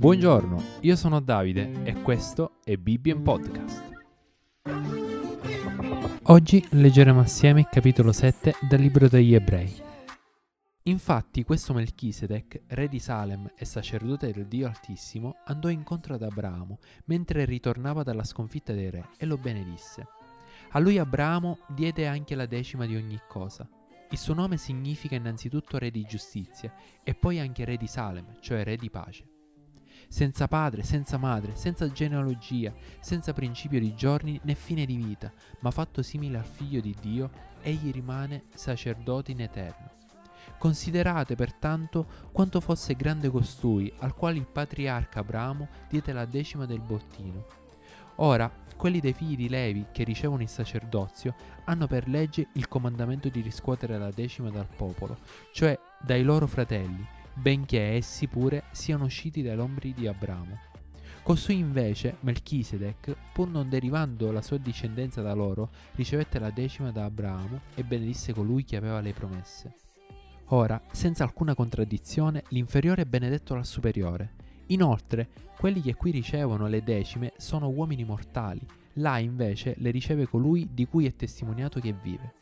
Buongiorno, io sono Davide e questo è Bibbia in Podcast. Oggi leggeremo assieme il capitolo 7 del libro degli Ebrei. Infatti questo Melchisedec, re di Salem e sacerdote del Dio Altissimo, andò incontro ad Abramo mentre ritornava dalla sconfitta dei re e lo benedisse. A lui Abramo diede anche la decima di ogni cosa. Il suo nome significa innanzitutto re di giustizia e poi anche re di Salem, cioè re di pace senza padre, senza madre, senza genealogia, senza principio di giorni né fine di vita, ma fatto simile al figlio di Dio, egli rimane sacerdote in eterno. Considerate pertanto quanto fosse grande costui, al quale il patriarca Abramo diede la decima del bottino. Ora, quelli dei figli di Levi che ricevono il sacerdozio hanno per legge il comandamento di riscuotere la decima dal popolo, cioè dai loro fratelli, benché essi pure siano usciti dai lombri di Abramo. Costui invece, Melchisedec, pur non derivando la sua discendenza da loro, ricevette la decima da Abramo e benedisse colui che aveva le promesse. Ora, senza alcuna contraddizione, l'inferiore è benedetto dal superiore. Inoltre, quelli che qui ricevono le decime sono uomini mortali, là invece le riceve colui di cui è testimoniato che vive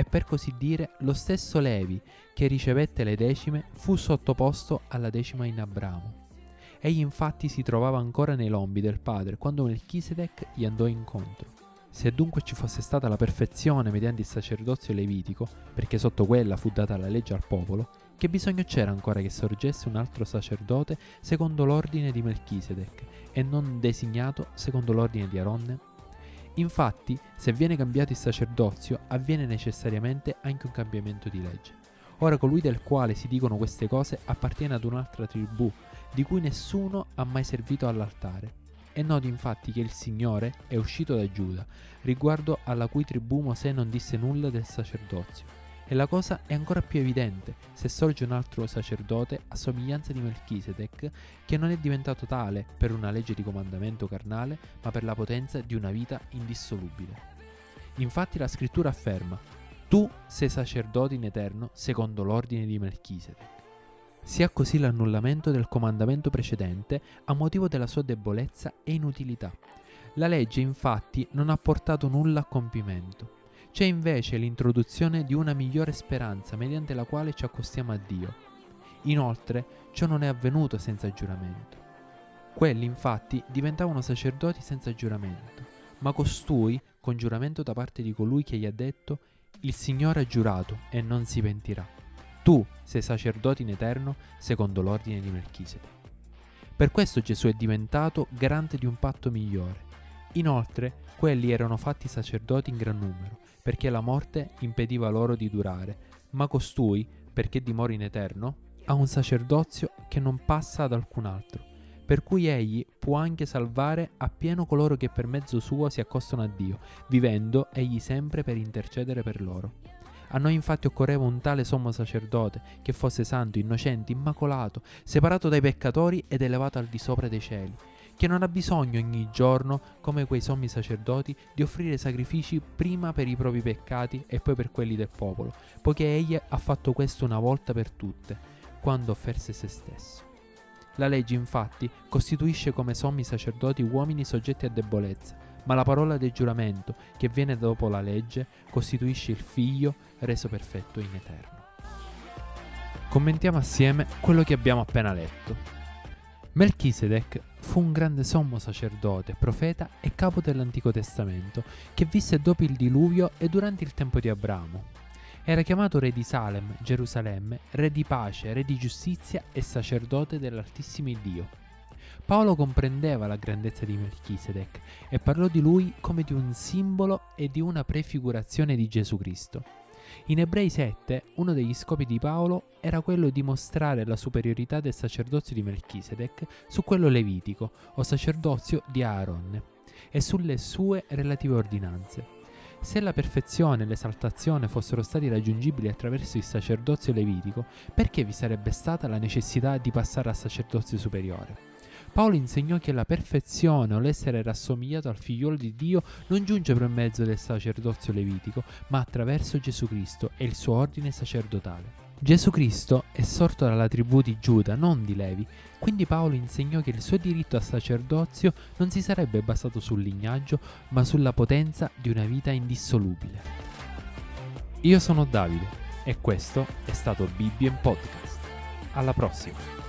e per così dire lo stesso Levi che ricevette le decime fu sottoposto alla decima in Abramo. Egli infatti si trovava ancora nei lombi del padre quando Melchisedec gli andò incontro. Se dunque ci fosse stata la perfezione mediante il sacerdozio levitico, perché sotto quella fu data la legge al popolo, che bisogno c'era ancora che sorgesse un altro sacerdote secondo l'ordine di Melchisedec e non designato secondo l'ordine di Aronne? Infatti, se viene cambiato il sacerdozio, avviene necessariamente anche un cambiamento di legge. Ora colui del quale si dicono queste cose appartiene ad un'altra tribù, di cui nessuno ha mai servito all'altare. È noto infatti che il Signore è uscito da Giuda, riguardo alla cui tribù Mosè non disse nulla del sacerdozio e la cosa è ancora più evidente se sorge un altro sacerdote a somiglianza di Melchisedec, che non è diventato tale per una legge di comandamento carnale, ma per la potenza di una vita indissolubile. Infatti la scrittura afferma, tu sei sacerdote in eterno secondo l'ordine di Melchisedec. Si ha così l'annullamento del comandamento precedente a motivo della sua debolezza e inutilità. La legge infatti non ha portato nulla a compimento c'è invece l'introduzione di una migliore speranza mediante la quale ci accostiamo a Dio. Inoltre, ciò non è avvenuto senza giuramento. Quelli infatti diventavano sacerdoti senza giuramento, ma costui, con giuramento da parte di colui che gli ha detto, il Signore ha giurato e non si pentirà. Tu sei sacerdote in eterno secondo l'ordine di Melchisedec. Per questo Gesù è diventato garante di un patto migliore. Inoltre, quelli erano fatti sacerdoti in gran numero, perché la morte impediva loro di durare, ma costui, perché dimora in eterno, ha un sacerdozio che non passa ad alcun altro, per cui egli può anche salvare appieno coloro che per mezzo suo si accostano a Dio, vivendo egli sempre per intercedere per loro. A noi infatti occorreva un tale sommo sacerdote che fosse santo, innocente, immacolato, separato dai peccatori ed elevato al di sopra dei cieli che non ha bisogno ogni giorno, come quei sommi sacerdoti, di offrire sacrifici prima per i propri peccati e poi per quelli del popolo, poiché egli ha fatto questo una volta per tutte, quando offerse se stesso. La legge infatti costituisce come sommi sacerdoti uomini soggetti a debolezza, ma la parola del giuramento, che viene dopo la legge, costituisce il figlio reso perfetto in eterno. Commentiamo assieme quello che abbiamo appena letto. Melchisedec fu un grande sommo sacerdote, profeta e capo dell'Antico Testamento, che visse dopo il diluvio e durante il tempo di Abramo. Era chiamato re di Salem, Gerusalemme, re di pace, re di giustizia e sacerdote dell'Altissimo Dio. Paolo comprendeva la grandezza di Melchisedec e parlò di lui come di un simbolo e di una prefigurazione di Gesù Cristo. In Ebrei 7 uno degli scopi di Paolo era quello di mostrare la superiorità del sacerdozio di Melchisedec su quello levitico o sacerdozio di Aaronne e sulle sue relative ordinanze. Se la perfezione e l'esaltazione fossero stati raggiungibili attraverso il sacerdozio levitico, perché vi sarebbe stata la necessità di passare al sacerdozio superiore? Paolo insegnò che la perfezione o l'essere rassomigliato al figliolo di Dio non giunge per mezzo del sacerdozio levitico, ma attraverso Gesù Cristo e il suo ordine sacerdotale. Gesù Cristo è sorto dalla tribù di Giuda, non di Levi, quindi Paolo insegnò che il suo diritto al sacerdozio non si sarebbe basato sul lignaggio, ma sulla potenza di una vita indissolubile. Io sono Davide e questo è stato Bibbien Podcast. Alla prossima!